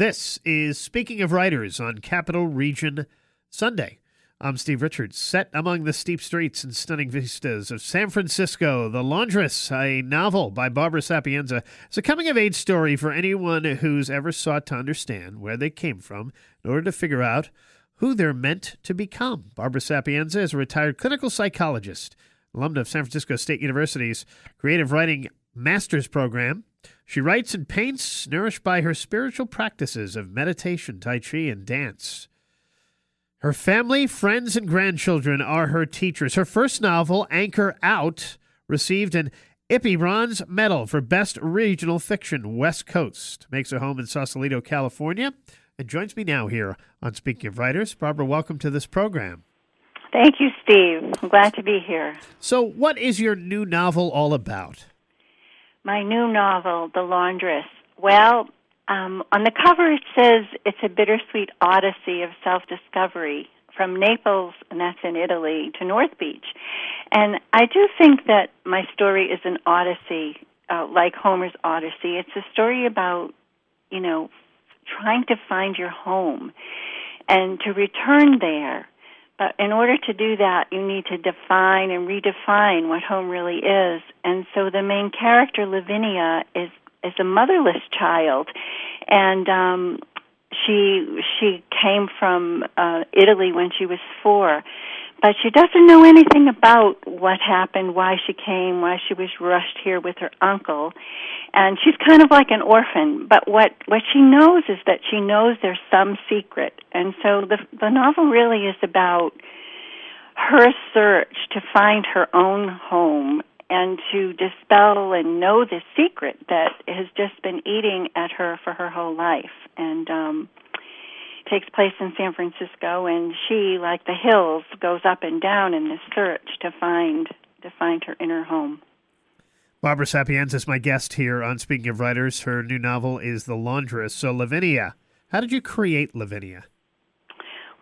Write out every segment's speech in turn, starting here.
This is Speaking of Writers on Capital Region Sunday. I'm Steve Richards. Set among the steep streets and stunning vistas of San Francisco, The Laundress, a novel by Barbara Sapienza, is a coming of age story for anyone who's ever sought to understand where they came from in order to figure out who they're meant to become. Barbara Sapienza is a retired clinical psychologist, alumna of San Francisco State University's creative writing master's program. She writes and paints, nourished by her spiritual practices of meditation, Tai Chi, and dance. Her family, friends, and grandchildren are her teachers. Her first novel, Anchor Out, received an Ippy Bronze Medal for Best Regional Fiction, West Coast. Makes her home in Sausalito, California, and joins me now here on Speaking of Writers. Barbara, welcome to this program. Thank you, Steve. I'm glad to be here. So, what is your new novel all about? My new novel, The Laundress. Well, um, on the cover it says it's a bittersweet odyssey of self-discovery from Naples, and that's in Italy, to North Beach. And I do think that my story is an odyssey, uh, like Homer's Odyssey. It's a story about, you know, trying to find your home and to return there. But in order to do that, you need to define and redefine what home really is. And so the main character, Lavinia, is is a motherless child, and um, she she came from uh, Italy when she was four, but she doesn't know anything about what happened, why she came, why she was rushed here with her uncle, and she's kind of like an orphan. But what what she knows is that she knows there's some secret, and so the the novel really is about her search to find her own home and to dispel and know the secret that has just been eating at her for her whole life. And um, takes place in San Francisco, and she, like the hills, goes up and down in this search to find to find her inner home. Barbara Sapienza is my guest here on Speaking of Writers. Her new novel is The Laundress. So, Lavinia, how did you create Lavinia?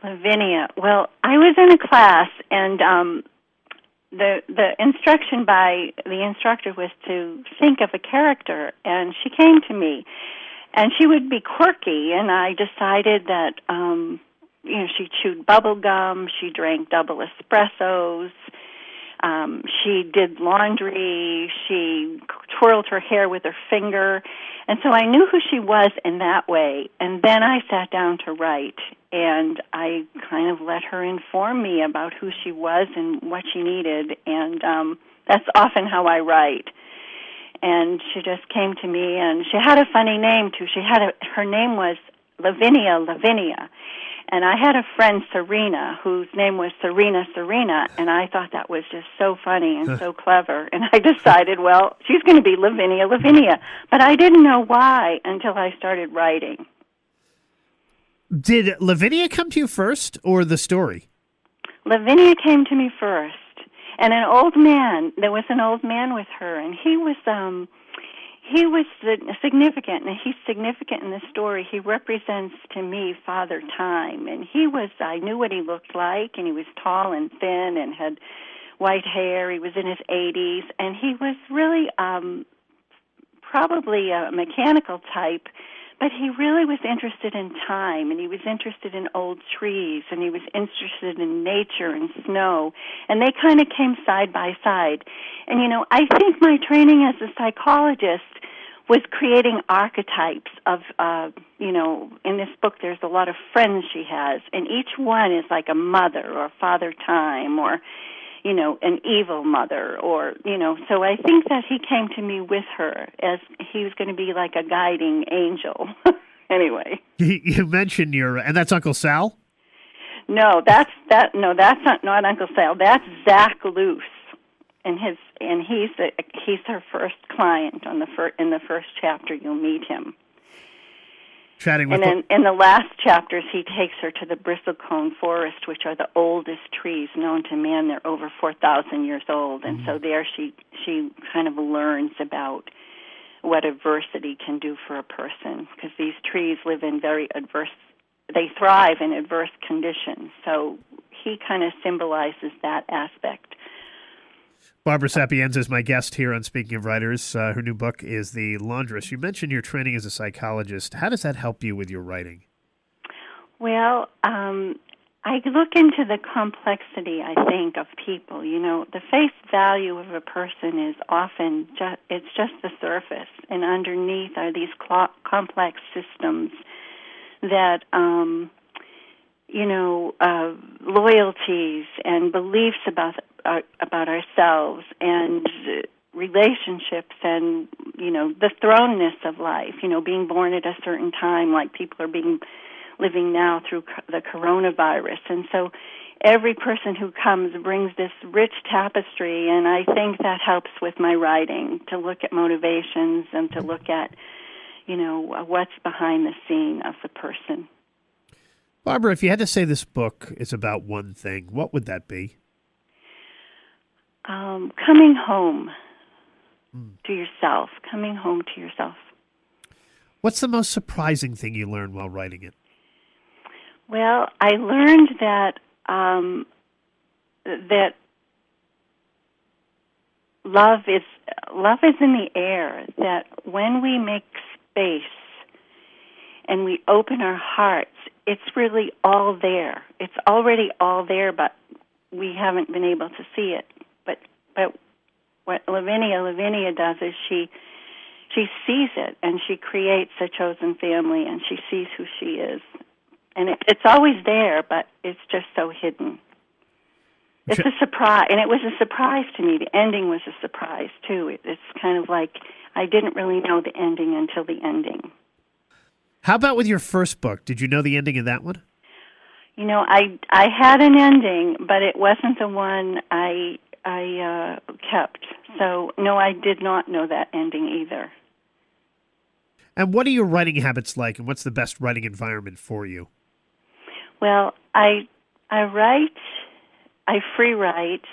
Lavinia. Well, I was in a class, and um, the the instruction by the instructor was to think of a character and she came to me and she would be quirky and i decided that um you know she chewed bubble gum she drank double espressos um she did laundry she twirled her hair with her finger. And so i knew who she was in that way. And then i sat down to write and I kind of let her inform me about who she was and what she needed, and um, that's often how I write. And she just came to me, and she had a funny name too. She had a her name was Lavinia Lavinia, and I had a friend Serena whose name was Serena Serena, and I thought that was just so funny and so clever. And I decided, well, she's going to be Lavinia Lavinia, but I didn't know why until I started writing. Did Lavinia come to you first or the story? Lavinia came to me first. And an old man, there was an old man with her, and he was, um, he was significant, and he's significant in the story. He represents to me Father Time, and he was, I knew what he looked like, and he was tall and thin and had white hair. He was in his 80s, and he was really, um, probably a mechanical type but he really was interested in time and he was interested in old trees and he was interested in nature and snow and they kind of came side by side. And you know i think my training as a psychologist was creating archetypes of uh you know in this book there's a lot of friends she has and each one is like a mother or father time or you know, an evil mother or, you know, so I think that he came to me with her as he was going to be like a guiding angel. anyway. You mentioned your, and that's Uncle Sal? No, that's, that, no, that's not, not Uncle Sal. That's Zach Luce. And his, and he's the, he's her first client on the fir- in the first chapter. You'll meet him chatting with. And in, in the last chapters, he takes her to the bristlecone forest, which are the oldest trees known to man. They're over four thousand years old, and mm-hmm. so there she she kind of learns about what adversity can do for a person because these trees live in very adverse they thrive in adverse conditions so he kind of symbolizes that aspect Barbara Sapienza is my guest here on Speaking of Writers. Uh, her new book is The Laundress. You mentioned your training as a psychologist. How does that help you with your writing? Well, um, I look into the complexity, I think, of people. You know, the face value of a person is often just, it's just the surface, and underneath are these cl- complex systems that, um, you know, uh, loyalties and beliefs about about ourselves and relationships and you know the thrownness of life. You know, being born at a certain time, like people are being living now through the coronavirus. And so every person who comes brings this rich tapestry, and I think that helps with my writing to look at motivations and to look at, you know, what's behind the scene of the person. Barbara, if you had to say this book is about one thing, what would that be? Um, coming home mm. to yourself, coming home to yourself. What's the most surprising thing you learned while writing it? Well, I learned that um, that love is love is in the air. That when we make space and we open our hearts, it's really all there. It's already all there, but we haven't been able to see it. But what Lavinia Lavinia does is she she sees it and she creates a chosen family and she sees who she is and it, it's always there, but it's just so hidden. It's a surprise, and it was a surprise to me. The ending was a surprise too. It, it's kind of like I didn't really know the ending until the ending. How about with your first book? Did you know the ending of that one? You know, I I had an ending, but it wasn't the one I I uh, kept. So no, I did not know that ending either. And what are your writing habits like, and what's the best writing environment for you? Well, I I write, I free write.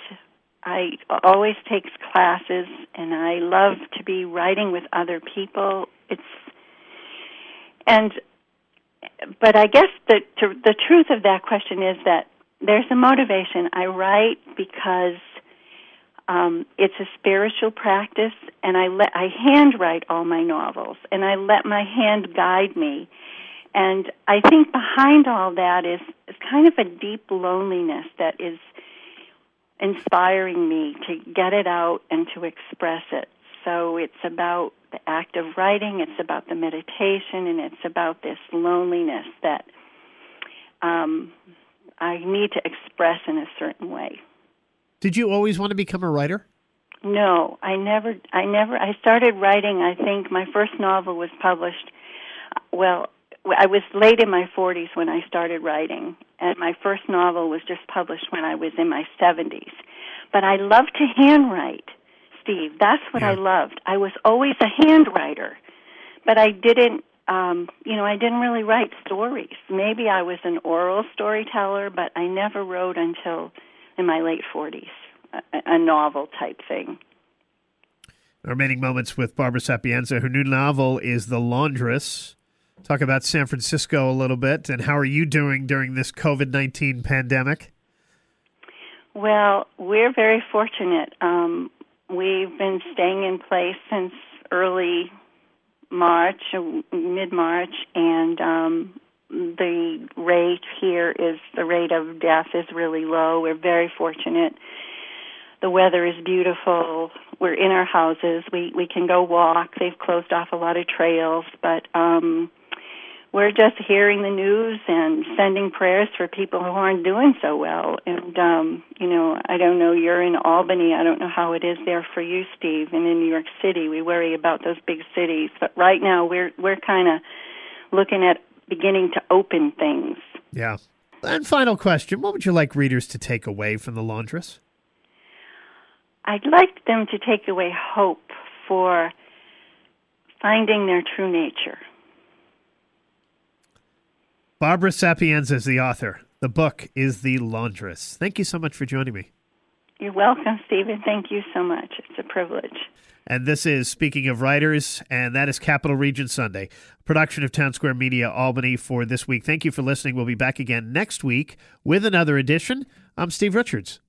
I always take classes, and I love to be writing with other people. It's and but I guess the to, the truth of that question is that there's a motivation. I write because um, it's a spiritual practice, and I let I handwrite all my novels, and I let my hand guide me. And I think behind all that is, is kind of a deep loneliness that is inspiring me to get it out and to express it. So it's about the act of writing, it's about the meditation, and it's about this loneliness that um, I need to express in a certain way. Did you always want to become a writer? No, I never. I never. I started writing. I think my first novel was published. Well, I was late in my 40s when I started writing, and my first novel was just published when I was in my 70s. But I loved to handwrite, Steve. That's what yeah. I loved. I was always a handwriter, but I didn't. Um, you know, I didn't really write stories. Maybe I was an oral storyteller, but I never wrote until in my late 40s, a, a novel type thing. remaining moments with Barbara Sapienza. Her new novel is The Laundress talk about San Francisco a little bit and how are you doing during this COVID 19 pandemic? Well, we're very fortunate. Um, we've been staying in place since early March, mid March, and um, the rate here is the rate of death is really low. We're very fortunate. The weather is beautiful. We're in our houses. We we can go walk. They've closed off a lot of trails, but um we're just hearing the news and sending prayers for people who aren't doing so well. And um, you know, I don't know. You're in Albany. I don't know how it is there for you, Steve. And in New York City, we worry about those big cities. But right now, we're we're kind of looking at beginning to open things. Yeah. And final question: What would you like readers to take away from the laundress? I'd like them to take away hope for finding their true nature. Barbara Sapienza is the author. The book is The Laundress. Thank you so much for joining me. You're welcome, Stephen. Thank you so much. It's a privilege. And this is Speaking of Writers, and that is Capital Region Sunday, production of Town Square Media Albany for this week. Thank you for listening. We'll be back again next week with another edition. I'm Steve Richards.